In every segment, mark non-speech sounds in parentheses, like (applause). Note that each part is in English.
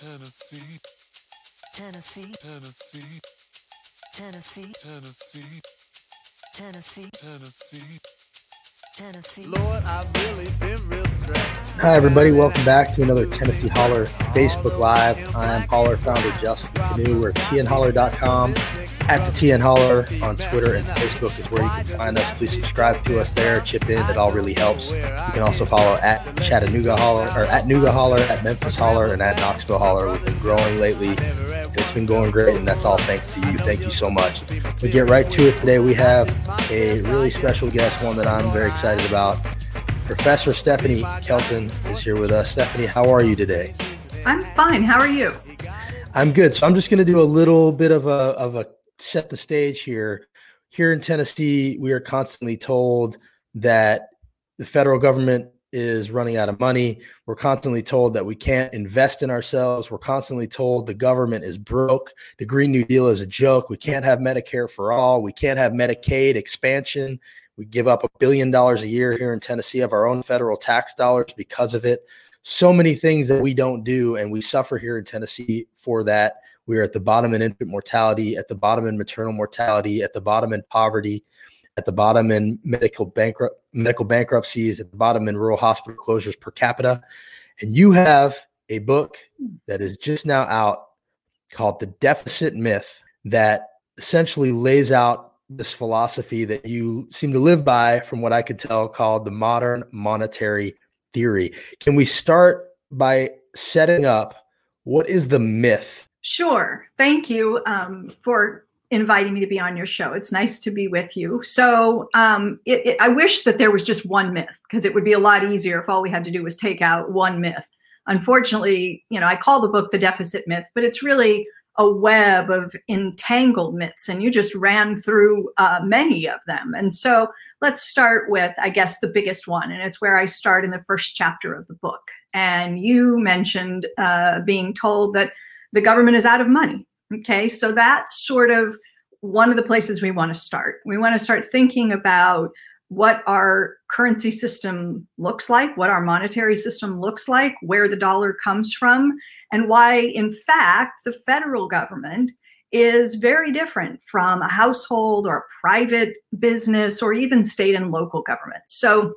Tennessee, Tennessee, Tennessee, Tennessee, Tennessee, Tennessee, Tennessee. Tennessee. Lord, I've really been real stressed. Hi, everybody. Welcome back to another Tennessee Holler Facebook Live. I'm Holler founder Justin Kanew. We're at tnholler.com, at the TN Holler on Twitter and Facebook is where you can find us. Please subscribe to us there, chip in. It all really helps. You can also follow at Chattanooga Holler, or at Nooga Holler, at Memphis Holler, and at Knoxville Holler. We've been growing lately. It's been going great, and that's all thanks to you. Thank you so much. We get right to it today. We have a really special guest, one that I'm very excited about. Professor Stephanie Kelton is here with us. Stephanie, how are you today? I'm fine. How are you? I'm good. So I'm just going to do a little bit of a of a set the stage here. Here in Tennessee, we are constantly told that the federal government is running out of money. We're constantly told that we can't invest in ourselves. We're constantly told the government is broke. The Green New Deal is a joke. We can't have Medicare for all. We can't have Medicaid expansion. We give up a billion dollars a year here in Tennessee of our own federal tax dollars because of it. So many things that we don't do, and we suffer here in Tennessee for that. We are at the bottom in infant mortality, at the bottom in maternal mortality, at the bottom in poverty, at the bottom in medical bankrupt medical bankruptcies, at the bottom in rural hospital closures per capita. And you have a book that is just now out called The Deficit Myth that essentially lays out this philosophy that you seem to live by, from what I could tell, called the modern monetary theory. Can we start by setting up what is the myth? Sure. Thank you um, for inviting me to be on your show. It's nice to be with you. So, um, it, it, I wish that there was just one myth because it would be a lot easier if all we had to do was take out one myth. Unfortunately, you know, I call the book The Deficit Myth, but it's really a web of entangled myths, and you just ran through uh, many of them. And so, let's start with, I guess, the biggest one, and it's where I start in the first chapter of the book. And you mentioned uh, being told that the government is out of money Okay, so that's sort of one of the places we want to start. We want to start thinking about what our currency system looks like, what our monetary system looks like, where the dollar comes from, and why, in fact, the federal government is very different from a household or a private business or even state and local government. So,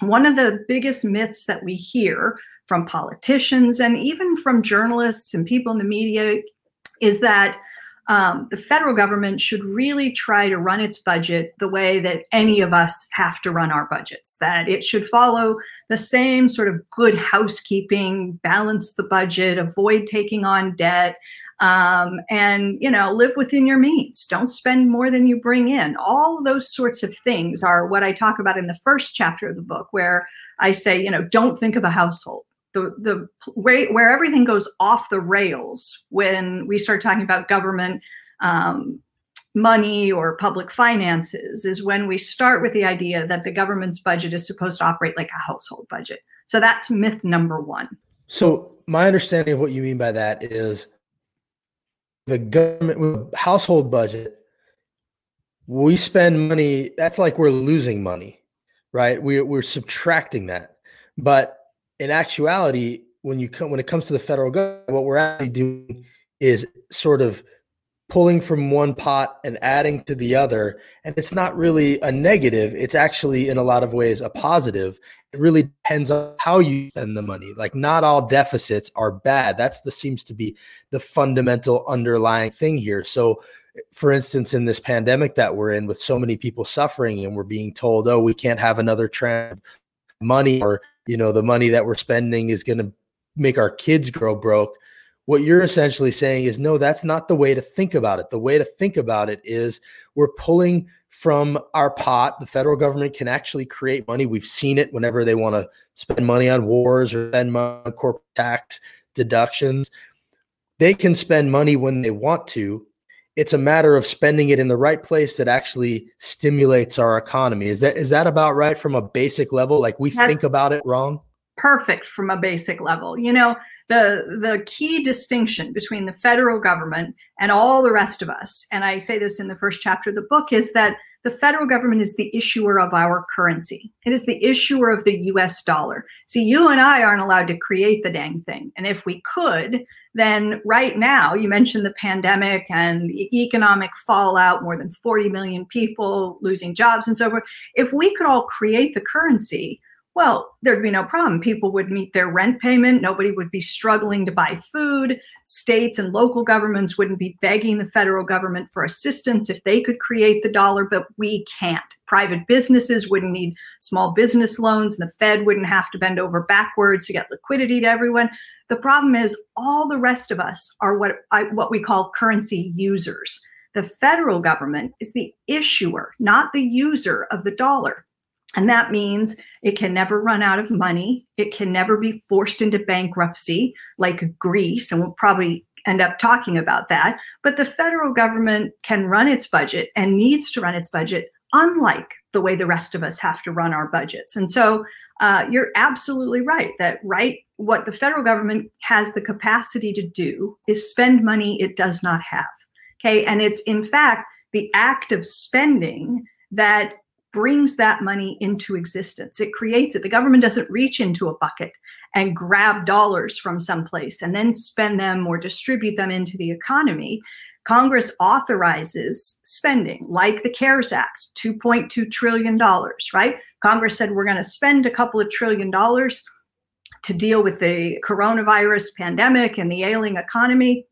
one of the biggest myths that we hear from politicians and even from journalists and people in the media is that um, the federal government should really try to run its budget the way that any of us have to run our budgets, that it should follow the same sort of good housekeeping, balance the budget, avoid taking on debt. Um, and you know live within your means don't spend more than you bring in all those sorts of things are what i talk about in the first chapter of the book where i say you know don't think of a household the the way where everything goes off the rails when we start talking about government um, money or public finances is when we start with the idea that the government's budget is supposed to operate like a household budget. So that's myth number one. So my understanding of what you mean by that is the government household budget. We spend money. That's like we're losing money, right? We, we're subtracting that, but in actuality, when you come when it comes to the federal government, what we're actually doing is sort of pulling from one pot and adding to the other. And it's not really a negative. It's actually in a lot of ways a positive. It really depends on how you spend the money. Like not all deficits are bad. That's the seems to be the fundamental underlying thing here. So for instance, in this pandemic that we're in with so many people suffering and we're being told, oh, we can't have another trend money or you know the money that we're spending is going to make our kids grow broke. What you're essentially saying is no that's not the way to think about it. The way to think about it is we're pulling from our pot. The federal government can actually create money. We've seen it whenever they want to spend money on wars or spend money on corporate tax deductions. They can spend money when they want to it's a matter of spending it in the right place that actually stimulates our economy. Is that is that about right from a basic level? Like we That's think about it wrong? Perfect from a basic level. You know, the the key distinction between the federal government and all the rest of us, and I say this in the first chapter of the book, is that the federal government is the issuer of our currency. It is the issuer of the US dollar. See, you and I aren't allowed to create the dang thing. And if we could, then right now, you mentioned the pandemic and the economic fallout, more than 40 million people losing jobs and so forth. If we could all create the currency, well, there'd be no problem. People would meet their rent payment. Nobody would be struggling to buy food. States and local governments wouldn't be begging the federal government for assistance if they could create the dollar, but we can't. Private businesses wouldn't need small business loans, and the Fed wouldn't have to bend over backwards to get liquidity to everyone. The problem is, all the rest of us are what I, what we call currency users. The federal government is the issuer, not the user of the dollar. And that means it can never run out of money. It can never be forced into bankruptcy like Greece. And we'll probably end up talking about that. But the federal government can run its budget and needs to run its budget unlike the way the rest of us have to run our budgets. And so uh, you're absolutely right that right what the federal government has the capacity to do is spend money it does not have. Okay. And it's in fact the act of spending that brings that money into existence. It creates it. The government doesn't reach into a bucket and grab dollars from someplace and then spend them or distribute them into the economy. Congress authorizes spending like the CARES Act, $2.2 trillion, right? Congress said we're going to spend a couple of trillion dollars to deal with the coronavirus pandemic and the ailing economy.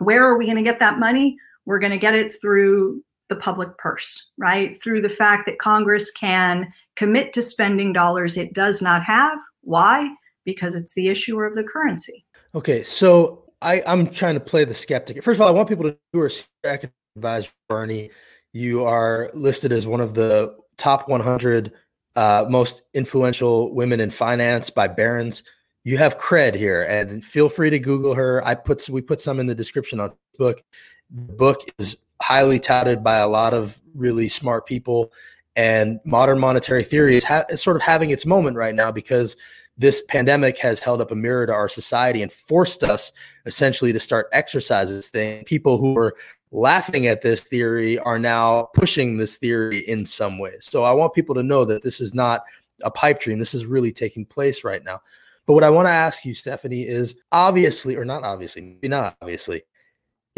Where are we going to get that money? We're going to get it through the public purse, right? Through the fact that Congress can commit to spending dollars it does not have. Why? Because it's the issuer of the currency. Okay, so I, I'm trying to play the skeptic. First of all, I want people to do a economic advisor, Bernie. You are listed as one of the top 100 uh, most influential women in finance by Barron's. You have cred here, and feel free to Google her. I put we put some in the description on book. The book is highly touted by a lot of really smart people. And modern monetary theory is, ha- is sort of having its moment right now because this pandemic has held up a mirror to our society and forced us essentially to start exercising thing. People who were laughing at this theory are now pushing this theory in some ways. So I want people to know that this is not a pipe dream. This is really taking place right now. But what I want to ask you, Stephanie, is obviously, or not obviously, maybe not obviously,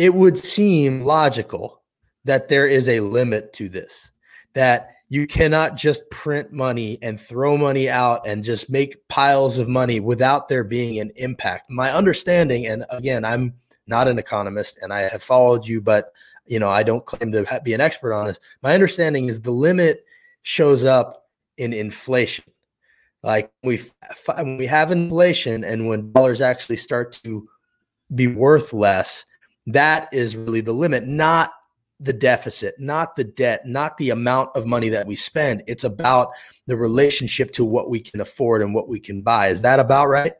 it would seem logical that there is a limit to this, that you cannot just print money and throw money out and just make piles of money without there being an impact. My understanding, and again, I'm not an economist and I have followed you, but you know, I don't claim to be an expert on this. My understanding is the limit shows up in inflation. Like we when we have inflation and when dollars actually start to be worth less, that is really the limit, not the deficit, not the debt, not the amount of money that we spend. It's about the relationship to what we can afford and what we can buy. Is that about right?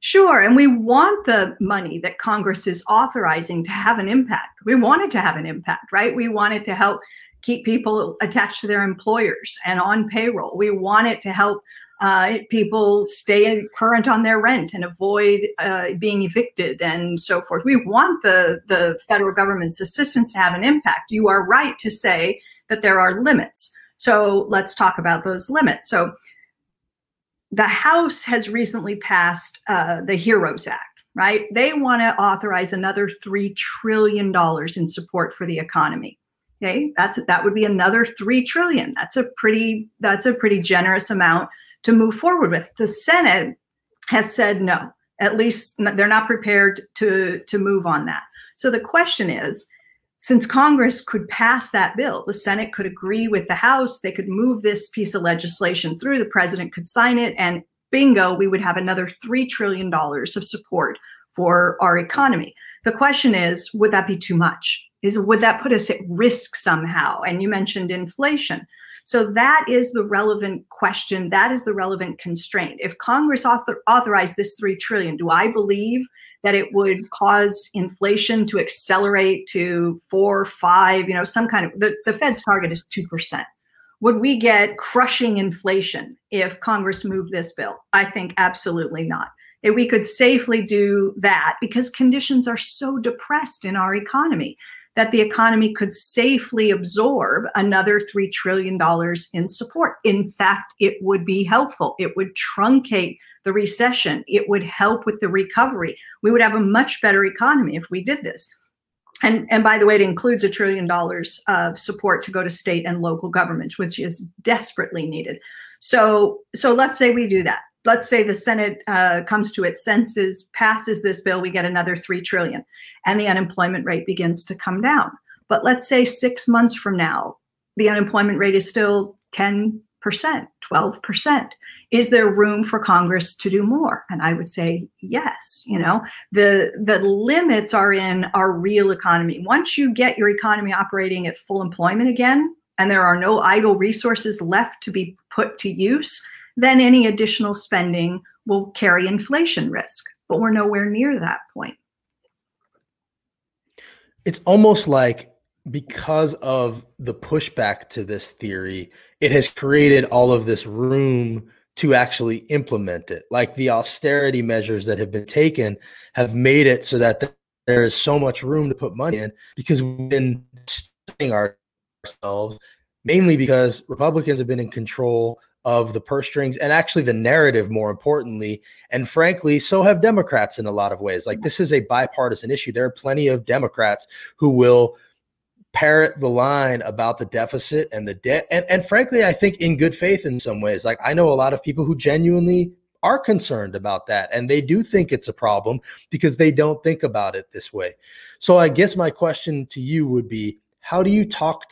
Sure. And we want the money that Congress is authorizing to have an impact. We want it to have an impact, right? We want it to help keep people attached to their employers and on payroll. We want it to help uh, people stay current on their rent and avoid uh, being evicted and so forth. We want the, the federal government's assistance to have an impact. You are right to say that there are limits. So let's talk about those limits. So the House has recently passed uh, the HEROES Act, right? They want to authorize another $3 trillion in support for the economy. Okay, that's that would be another three trillion. That's a pretty that's a pretty generous amount to move forward with. The Senate has said no. At least they're not prepared to, to move on that. So the question is since Congress could pass that bill, the Senate could agree with the House, they could move this piece of legislation through, the president could sign it, and bingo, we would have another $3 trillion of support for our economy. The question is, would that be too much? Is would that put us at risk somehow? And you mentioned inflation. So that is the relevant question. That is the relevant constraint. If Congress author- authorized this three trillion, do I believe that it would cause inflation to accelerate to four, five, you know, some kind of the, the Fed's target is two percent. Would we get crushing inflation if Congress moved this bill? I think absolutely not. If we could safely do that because conditions are so depressed in our economy that the economy could safely absorb another $3 trillion in support. In fact, it would be helpful. It would truncate the recession. It would help with the recovery. We would have a much better economy if we did this. And, and by the way, it includes a trillion dollars of support to go to state and local governments, which is desperately needed. So, so let's say we do that let's say the Senate uh, comes to its senses, passes this bill, we get another three trillion, and the unemployment rate begins to come down. But let's say six months from now, the unemployment rate is still 10%, 12%. Is there room for Congress to do more? And I would say yes. You know, the the limits are in our real economy. Once you get your economy operating at full employment again, and there are no idle resources left to be put to use, then any additional spending will carry inflation risk. But we're nowhere near that point. It's almost like because of the pushback to this theory, it has created all of this room to actually implement it. Like the austerity measures that have been taken have made it so that there is so much room to put money in because we've been studying ourselves mainly because Republicans have been in control of the purse strings and actually the narrative more importantly. And frankly so have democrats in a lot of ways. Like this is a bipartisan issue. There are plenty of democrats who will parrot the line about the deficit and the debt. And, and frankly i think in good faith in some ways. Like i know a lot of people who genuinely are concerned about that and they do think it's a problem because they don't think about it this way. So i guess my question to you would be how do you talk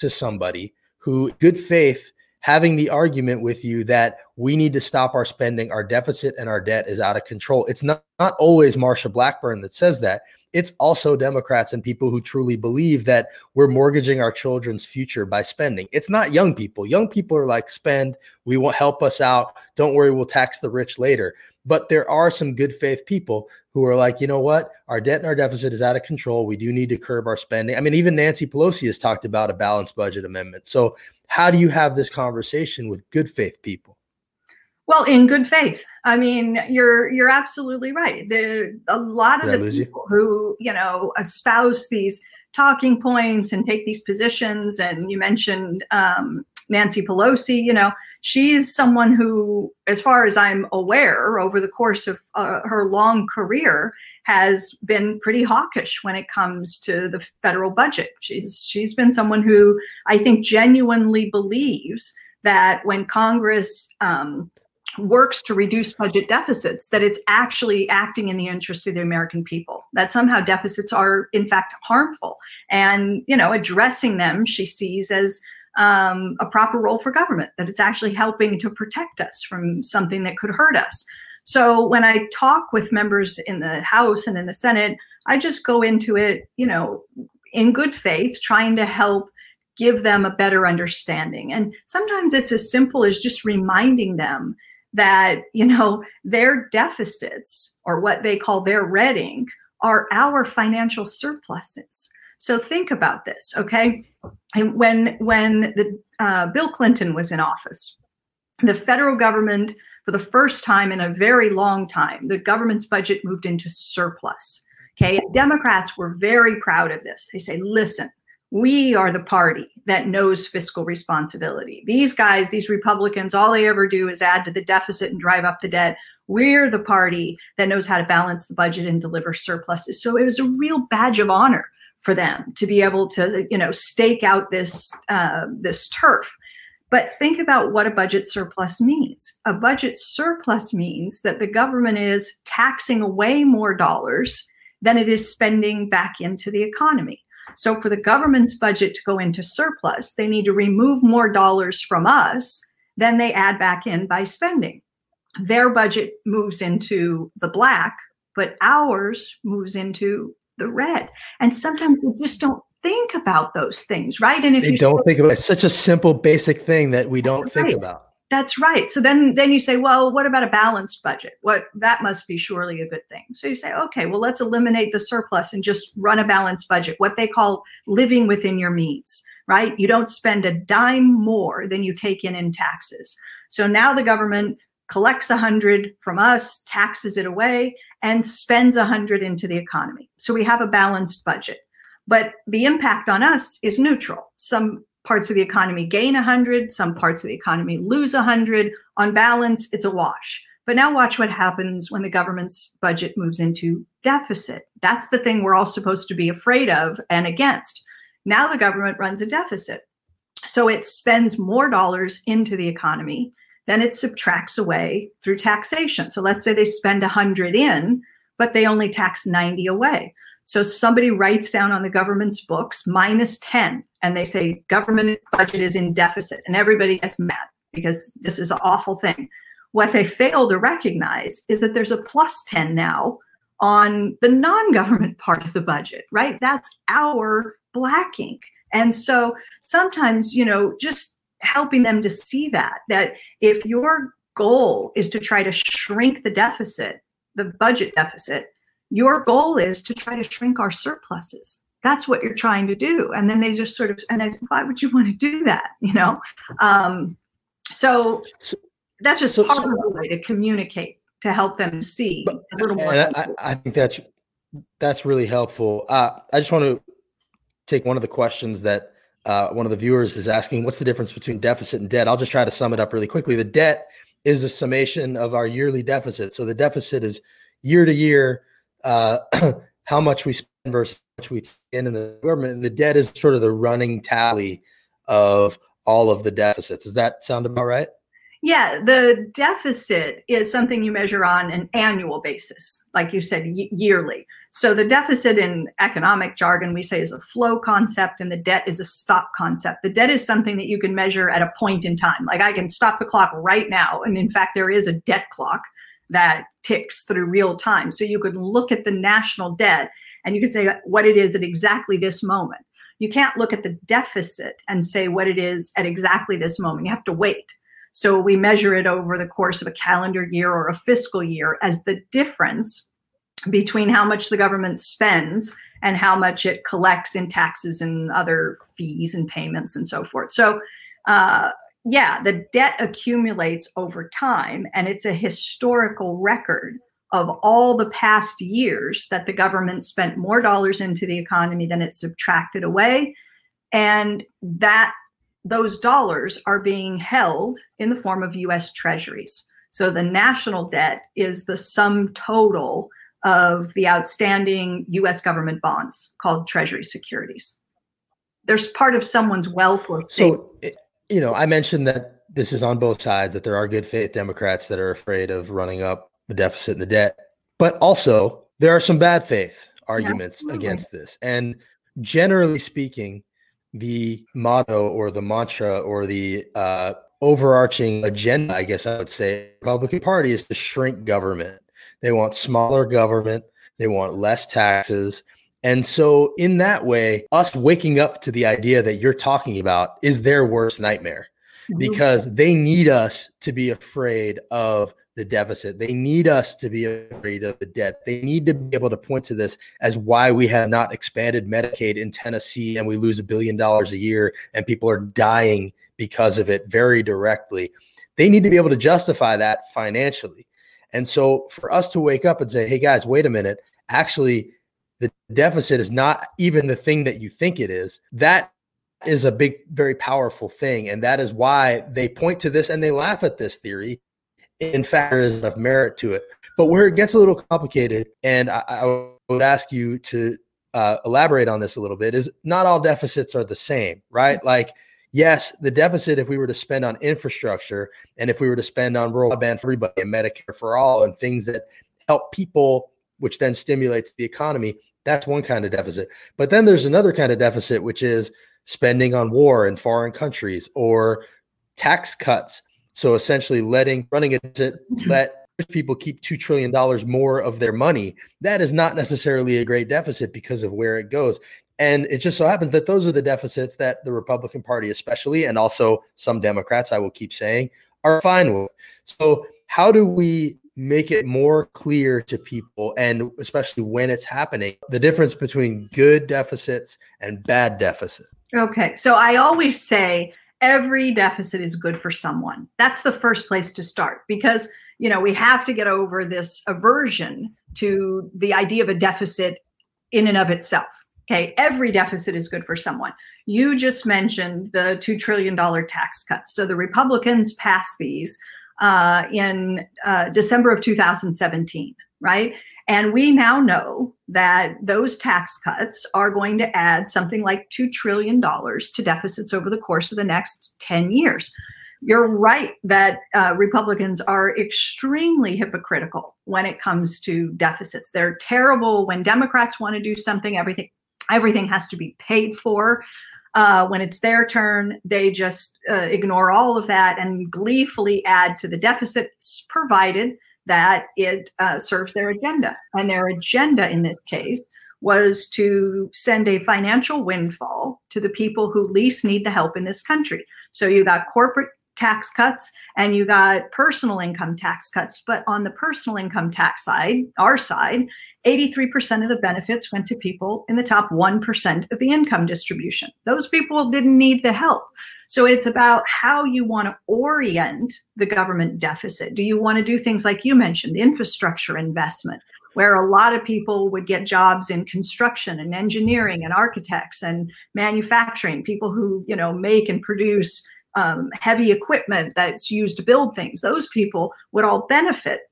to somebody who good faith having the argument with you that we need to stop our spending, our deficit and our debt is out of control. It's not, not always Marsha Blackburn that says that. It's also Democrats and people who truly believe that we're mortgaging our children's future by spending. It's not young people. Young people are like, spend, we won't help us out. Don't worry, we'll tax the rich later. But there are some good faith people who are like, you know what? Our debt and our deficit is out of control. We do need to curb our spending. I mean, even Nancy Pelosi has talked about a balanced budget amendment. So how do you have this conversation with good faith people? Well, in good faith. I mean, you're you're absolutely right. There a lot of Did the people you? who you know espouse these talking points and take these positions. And you mentioned um, Nancy Pelosi. You know, she's someone who, as far as I'm aware, over the course of uh, her long career, has been pretty hawkish when it comes to the federal budget. She's she's been someone who I think genuinely believes that when Congress um, works to reduce budget deficits, that it's actually acting in the interest of the American people. That somehow deficits are in fact harmful, and you know addressing them she sees as um, a proper role for government. That it's actually helping to protect us from something that could hurt us. So when I talk with members in the House and in the Senate, I just go into it, you know, in good faith, trying to help give them a better understanding. And sometimes it's as simple as just reminding them that, you know, their deficits or what they call their red ink are our financial surpluses. So think about this, okay? And when when the uh, Bill Clinton was in office, the federal government for the first time in a very long time, the government's budget moved into surplus. Okay. Democrats were very proud of this. They say, listen, we are the party that knows fiscal responsibility. These guys, these Republicans, all they ever do is add to the deficit and drive up the debt. We're the party that knows how to balance the budget and deliver surpluses. So it was a real badge of honor for them to be able to, you know, stake out this uh, this turf but think about what a budget surplus means. A budget surplus means that the government is taxing away more dollars than it is spending back into the economy. So, for the government's budget to go into surplus, they need to remove more dollars from us than they add back in by spending. Their budget moves into the black, but ours moves into the red. And sometimes we just don't think about those things, right? And if they you don't think about it, it's such a simple, basic thing that we don't think about. That's right. So then, then you say, well, what about a balanced budget? What that must be surely a good thing. So you say, okay, well, let's eliminate the surplus and just run a balanced budget. What they call living within your means, right? You don't spend a dime more than you take in in taxes. So now the government collects a hundred from us, taxes it away, and spends a hundred into the economy. So we have a balanced budget. but the impact on us is neutral. Some parts of the economy gain 100, some parts of the economy lose 100. On balance, it's a wash. But now watch what happens when the government's budget moves into deficit. That's the thing we're all supposed to be afraid of and against. Now the government runs a deficit. So it spends more dollars into the economy than it subtracts away through taxation. So let's say they spend 100 in, but they only tax 90 away. So somebody writes down on the government's books minus 10 and they say government budget is in deficit and everybody gets mad because this is an awful thing. What they fail to recognize is that there's a plus 10 now on the non government (laughs) part of the budget, right? That's our black ink. And so sometimes, you know, just helping them to see that, that if your goal is to try to shrink the deficit, the budget deficit, your goal is to try to shrink our surpluses. That's what you're trying to do. And then they just sort of, and I said, why would you want to do that? You know? Um, so, So- that's just so- part so- of the way to communicate to help them see But- a little more. I, I think that's that's really helpful. Uh, I just want to take one of the questions that uh, one of the viewers is asking: What's the difference between deficit and debt? I'll just try to sum it up really quickly. The debt is a summation of our yearly deficit. So the deficit is year to year uh, (clears throat) how much we spend versus how much we spend in the government, and the debt is sort of the running tally of all of the deficits. Does that sound about right? Yeah, the deficit is something you measure on an annual basis, like you said, y- yearly. So the deficit in economic jargon we say is a flow concept, and the debt is a stock concept. The debt is something that you can measure at a point in time. Like I can stop the clock right now, and in fact, there is a debt clock that ticks through real time. So you could look at the national debt and you could say what it is at exactly this moment. You can't look at the deficit and say what it is at exactly this moment. You have to wait. So we measure it over the course of a calendar year or a fiscal year as the difference between how much the government spends and how much it collects in taxes and other fees and payments and so forth. So, uh, yeah, the debt accumulates over time, and it's a historical record of all the past years that the government spent more dollars into the economy than it subtracted away. And that those dollars are being held in the form of US treasuries. So the national debt is the sum total of the outstanding US government bonds called treasury securities. There's part of someone's wealth or So, you know, I mentioned that this is on both sides, that there are good faith Democrats that are afraid of running up the deficit and the debt, but also there are some bad faith arguments absolutely. against this. And generally speaking, the motto or the mantra or the uh, overarching agenda, I guess I would say, Republican Party is to shrink government. They want smaller government. They want less taxes. And so, in that way, us waking up to the idea that you're talking about is their worst nightmare mm-hmm. because they need us to be afraid of the deficit. They need us to be afraid of the debt. They need to be able to point to this as why we have not expanded Medicaid in Tennessee and we lose a billion dollars a year and people are dying because of it very directly. They need to be able to justify that financially. And so for us to wake up and say, hey guys, wait a minute, actually, the deficit is not even the thing that you think it is. That is a big, very powerful thing. And that is why they point to this and they laugh at this theory. In fact, there is enough merit to it. But where it gets a little complicated, and I, I would ask you to uh, elaborate on this a little bit, is not all deficits are the same, right? Like, yes, the deficit, if we were to spend on infrastructure and if we were to spend on rural broadband for everybody and Medicare for all and things that help people, which then stimulates the economy, that's one kind of deficit. But then there's another kind of deficit, which is spending on war in foreign countries or tax cuts. So essentially letting running it to (laughs) let people keep $2 trillion more of their money. That is not necessarily a great deficit because of where it goes. And it just so happens that those are the deficits that the Republican Party, especially, and also some Democrats, I will keep saying, are fine with. So, how do we make it more clear to people, and especially when it's happening, the difference between good deficits and bad deficits? Okay. So I always say every deficit is good for someone. That's the first place to start because, you know, we have to get over this aversion to the idea of a deficit in and of itself. Okay, every deficit is good for someone. You just mentioned the $2 trillion tax cuts. So the Republicans passed these uh, in uh, December of 2017, right? And we now know that those tax cuts are going to add something like $2 trillion to deficits over the course of the next 10 years. You're right that uh, Republicans are extremely hypocritical when it comes to deficits. They're terrible when Democrats want to do something, everything everything has to be paid for. Uh, when it's their turn, they just uh, ignore all of that and gleefully add to the deficit, provided that it uh, serves their agenda. And their agenda in this case was to send a financial windfall to the people who least need the help in this country. So you got corporate tax cuts and you got personal income tax cuts. But on the personal income tax side, our side, 83% of the benefits went to people in the top 1% of the income distribution. Those people didn't need the help. So it's about how you want to orient the government deficit. Do you want to do things like you mentioned, infrastructure investment, where a lot of people would get jobs in construction and engineering and architects and manufacturing, people who, you know, make and produce um, heavy equipment that's used to build things. Those people would all benefit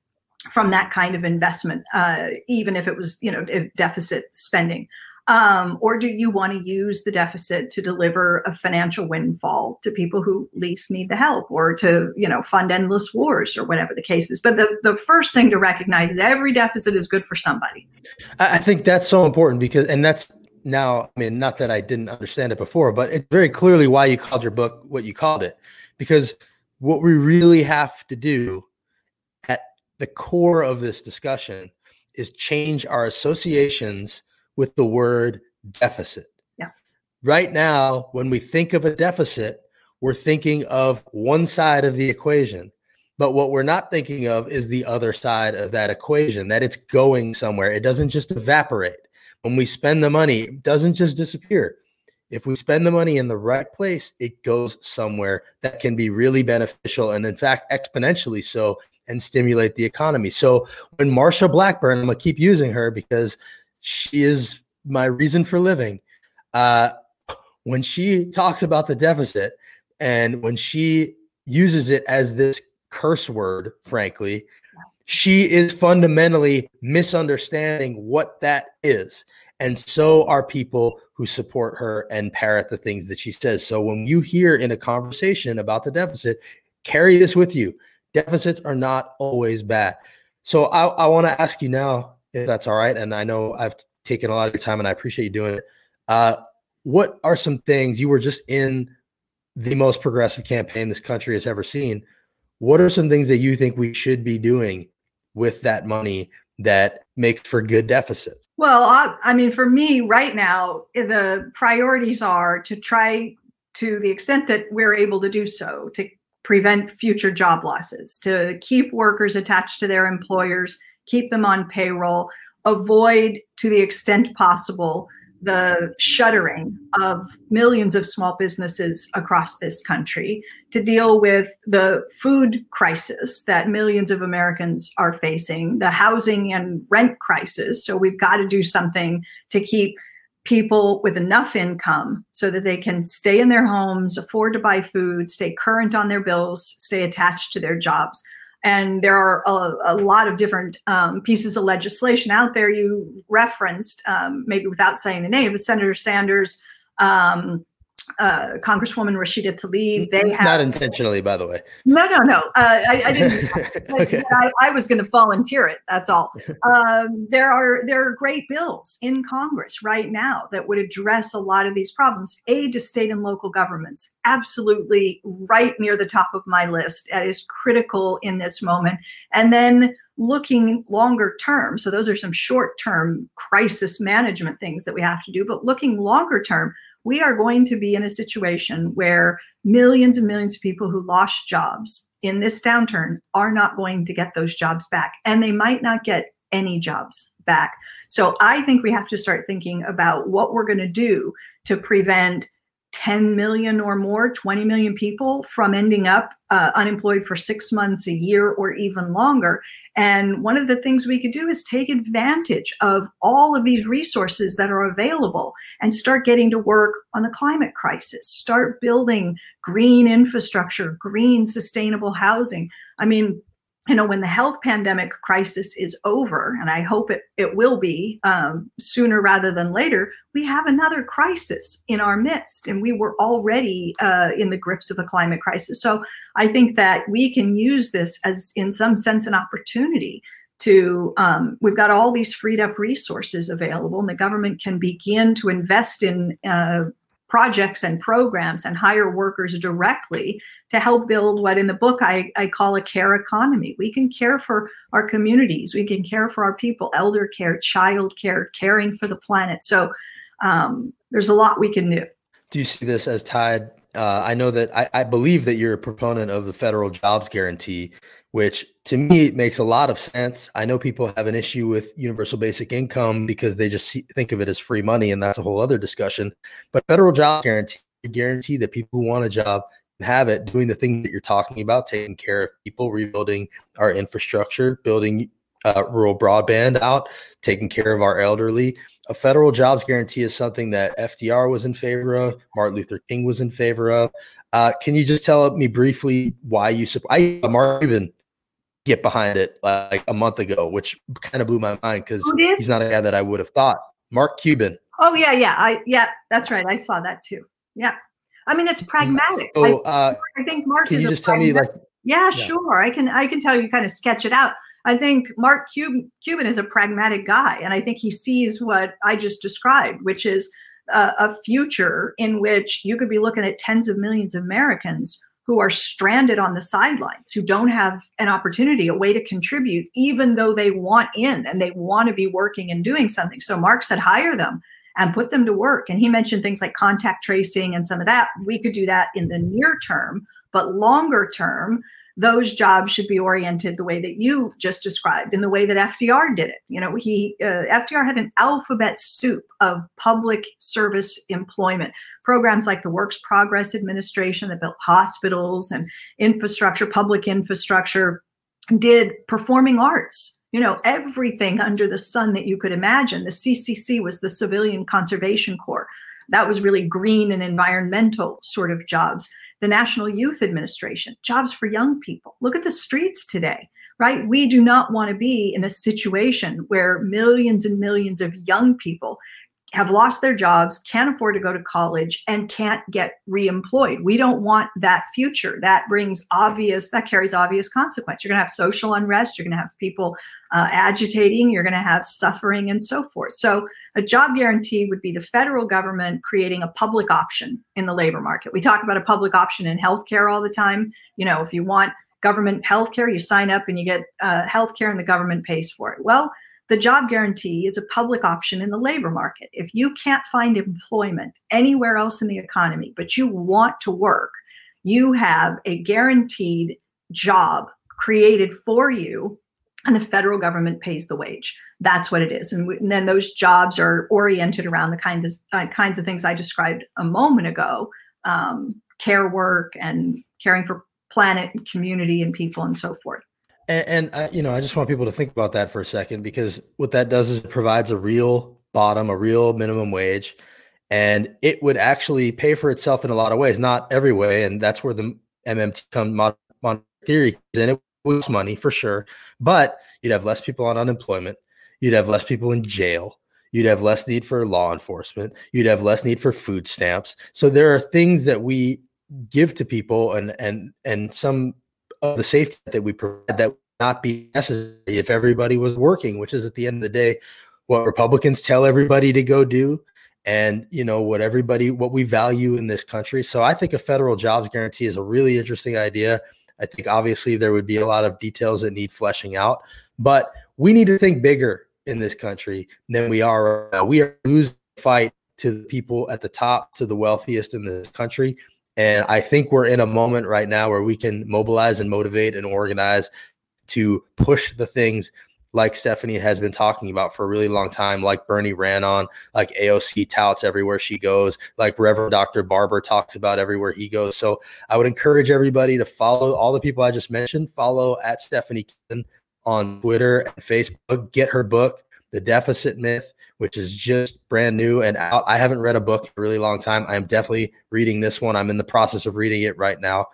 from that kind of investment, uh, even if it was, you know, deficit spending. Um, or do you want to use the deficit to deliver a financial windfall to people who least need the help or to you know fund endless wars or whatever the case is? But the, the first thing to recognize is every deficit is good for somebody. I think that's so important because and that's now i mean not that i didn't understand it before but it's very clearly why you called your book what you called it. Because what we really have to do the core of this discussion is change our associations with the word deficit. Yeah. Right now, when we think of a deficit, we're thinking of one side of the equation. But what we're not thinking of is the other side of that equation, that it's going somewhere. It doesn't just evaporate. When we spend the money, it doesn't just disappear. If we spend the money in the right place, it goes somewhere that can be really beneficial and, in fact, exponentially so and stimulate the economy. So when Marsha Blackburn, I'm to keep using her because she is my reason for living. Uh, when she talks about the deficit and when she uses it as this curse word, frankly, she is fundamentally misunderstanding what that is. And so are people who support her and parrot the things that she says. So when you hear in a conversation about the deficit, carry this with you. Deficits are not always bad. So I, I want to ask you now, if that's all right. And I know I've taken a lot of your time and I appreciate you doing it. Uh, what are some things you were just in the most progressive campaign this country has ever seen? What are some things that you think we should be doing with that money that makes for good deficits? Well, I, I mean, for me right now, the priorities are to try to the extent that we're able to do so to prevent future job losses, to keep workers attached to their employers keep them on payroll, avoid to the extent possible the shuttering of millions of small businesses across this country to deal with the food crisis that millions of Americans are facing, the housing and rent crisis. So we've got to do something to keep people with enough income so that they can stay in their homes, afford to buy food, stay current on their bills, stay attached to their jobs and there are a, a lot of different um, pieces of legislation out there. You referenced, um, maybe without saying the name, but Senator Sanders um, uh, Congresswoman Rashida Tlaib. They have, not intentionally, by the way. No, no, no. Uh, I, I, didn't. (laughs) okay. I, I, was going to volunteer it. That's all. (laughs) Um, there are there are great bills in Congress right now that would address a lot of these problems. Aid to state and local governments, absolutely right near the top of my list. That is critical in this moment. And then looking longer term. So those are some short term crisis management things that we have to do. But looking longer term we are going to be in a situation where millions and millions of people who lost jobs in this downturn are not going to get those jobs back. And they might not get any jobs back. So I think we have to start thinking about what we're going to do to prevent 10 million or more, 20 million people from ending up uh, unemployed for six months, a year, or even longer. And one of the things we could do is take advantage of all of these resources that are available and start getting to work on the climate crisis, start building green infrastructure, green sustainable housing. I mean, you know, when the health pandemic crisis is over, and I hope it, it will be um, sooner rather than later, we have another crisis in our midst. And we were already uh, in the grips of a climate crisis. So I think that we can use this as, in some sense, an opportunity to, um, we've got all these freed up resources available, and the government can begin to invest in uh, projects and programs and hire workers directly to help build what in the book I, I call a care economy. We can care for our communities, we can care for our people, elder care, child care, caring for the planet. So um, there's a lot we can do. Do you see this as tied? Uh, I know that I, I believe that you're a proponent of the federal jobs guarantee which to me makes a lot of sense. I know people have an issue with universal basic income because they just see, think of it as free money, and that's a whole other discussion. But federal job guarantee guarantee that people who want a job can have it, doing the things that you're talking about, taking care of people, rebuilding our infrastructure, building uh, rural broadband out, taking care of our elderly. A federal jobs guarantee is something that FDR was in favor of, Martin Luther King was in favor of. Uh, can you just tell me briefly why you support? I Mark Cuban get behind it like a month ago, which kind of blew my mind because he's not a guy that I would have thought. Mark Cuban. Oh yeah, yeah, I yeah, that's right. I saw that too. Yeah, I mean it's pragmatic. Oh, uh, I, think Mark. Can you just tell me like? Yeah, yeah, sure. I can. I can tell you kind of sketch it out. I think Mark Cuban, Cuban is a pragmatic guy, and I think he sees what I just described, which is a, a future in which you could be looking at tens of millions of Americans who are stranded on the sidelines, who don't have an opportunity, a way to contribute, even though they want in and they want to be working and doing something. So Mark said, hire them and put them to work. And he mentioned things like contact tracing and some of that. We could do that in the near term, but longer term, those jobs should be oriented the way that you just described in the way that FDR did it. You know, he uh, FDR had an alphabet soup of public service employment programs like the Works Progress Administration that built hospitals and infrastructure, public infrastructure, did performing arts. You know, everything under the sun that you could imagine. The CCC was the Civilian Conservation Corps. That was really green and environmental sort of jobs the National Youth Administration, jobs for young people. Look at the streets today, right? We do not want to be in a situation where millions and millions of young people have lost their jobs, can't afford to go to college, and can't get reemployed. We don't want that future. That brings obvious, that carries obvious consequence. You're going to have social unrest. You're going to have people uh, agitating. You're going to have suffering and so forth. So, a job guarantee would be the federal government creating a public option in the labor market. We talk about a public option in healthcare all the time. You know, if you want government healthcare, you sign up and you get uh, healthcare and the government pays for it. Well, the job guarantee is a public option in the labor market. If you can't find employment anywhere else in the economy, but you want to work, you have a guaranteed job created for you and the federal government pays the wage. That's what it is. And, we, and then those jobs are oriented around the kind of, uh, kinds of things I described a moment ago um, care work and caring for planet and community and people and so forth. And, and uh, you know, I just want people to think about that for a second because what that does is it provides a real bottom, a real minimum wage, and it would actually pay for itself in a lot of ways, not every way. And that's where the MMT come modern theory and it was money for sure, but you'd have less people on unemployment, you'd have less people in jail, you'd have less need for law enforcement, you'd have less need for food stamps. So there are things that we give to people and and and some of the safety that we provide that would not be necessary if everybody was working, which is at the end of the day what Republicans tell everybody to go do and you know what everybody what we value in this country. So I think a federal jobs guarantee is a really interesting idea. I think obviously there would be a lot of details that need fleshing out, but we need to think bigger in this country than we are. Right we are losing the fight to the people at the top, to the wealthiest in the country. And I think we're in a moment right now where we can mobilize and motivate and organize to push the things like Stephanie has been talking about for a really long time, like Bernie ran on, like AOC touts everywhere she goes, like Reverend Dr. Barber talks about everywhere he goes. So I would encourage everybody to follow all the people I just mentioned, follow at Stephanie Kelton on Twitter and Facebook, get her book, The Deficit Myth, which is just brand new and out. I haven't read a book in a really long time. I'm definitely reading this one. I'm in the process of reading it right now.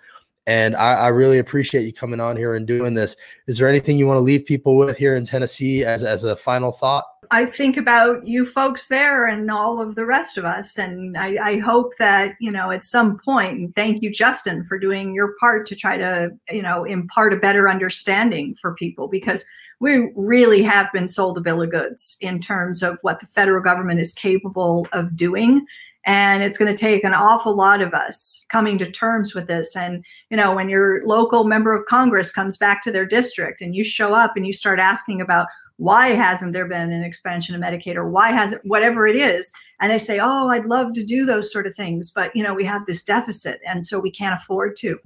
And I, I, really appreciate you coming on here and doing this. Is there anything you want to leave people with here in Tennessee as, as a final thought? I think about you folks there and all of the rest of us. And I, I hope that, you know, at some point, and thank you, Justin, for doing your part to try to, you know, impart a better understanding for people because we really have been sold a bill of goods in terms of what the federal government is capable of doing. And it's going to take an awful lot of us coming to terms with this. And you know when your local member of congress comes back to their district and you show up and you start asking about why hasn't there been an expansion of medicaid or why hasn't whatever it is and they say oh i'd love to do those sort of things but you know we have this deficit and so we can't afford to.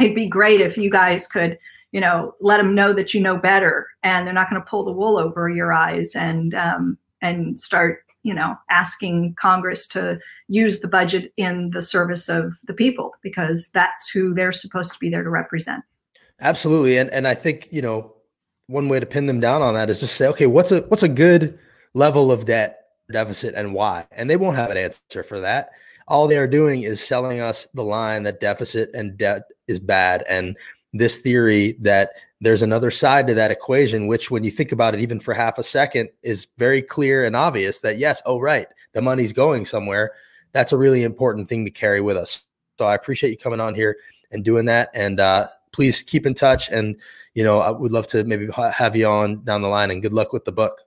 It'd be great if you guys could you know let them know that you know better and they're not going to pull the wool over your eyes and um, and start you know asking congress to use the budget in the service of the people because that's who they're supposed to be there to represent. Absolutely and and i think you know one way to pin them down on that is just say okay what's a what's a good level of debt deficit and why? And they won't have an answer for that. All they are doing is selling us the line that deficit and debt is bad and this theory that there's another side to that equation, which, when you think about it, even for half a second, is very clear and obvious that yes, oh, right, the money's going somewhere. That's a really important thing to carry with us. So I appreciate you coming on here and doing that. And uh, please keep in touch. And, you know, I would love to maybe have you on down the line and good luck with the book.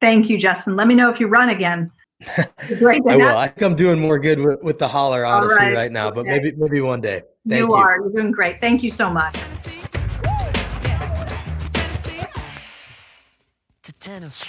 Thank you, Justin. Let me know if you run again. (laughs) Great I will. I think I'm doing more good with, with the holler, honestly, right. right, now, okay. but maybe maybe one day. Thank you, you are. You're doing great. Thank you so much. To Tennessee.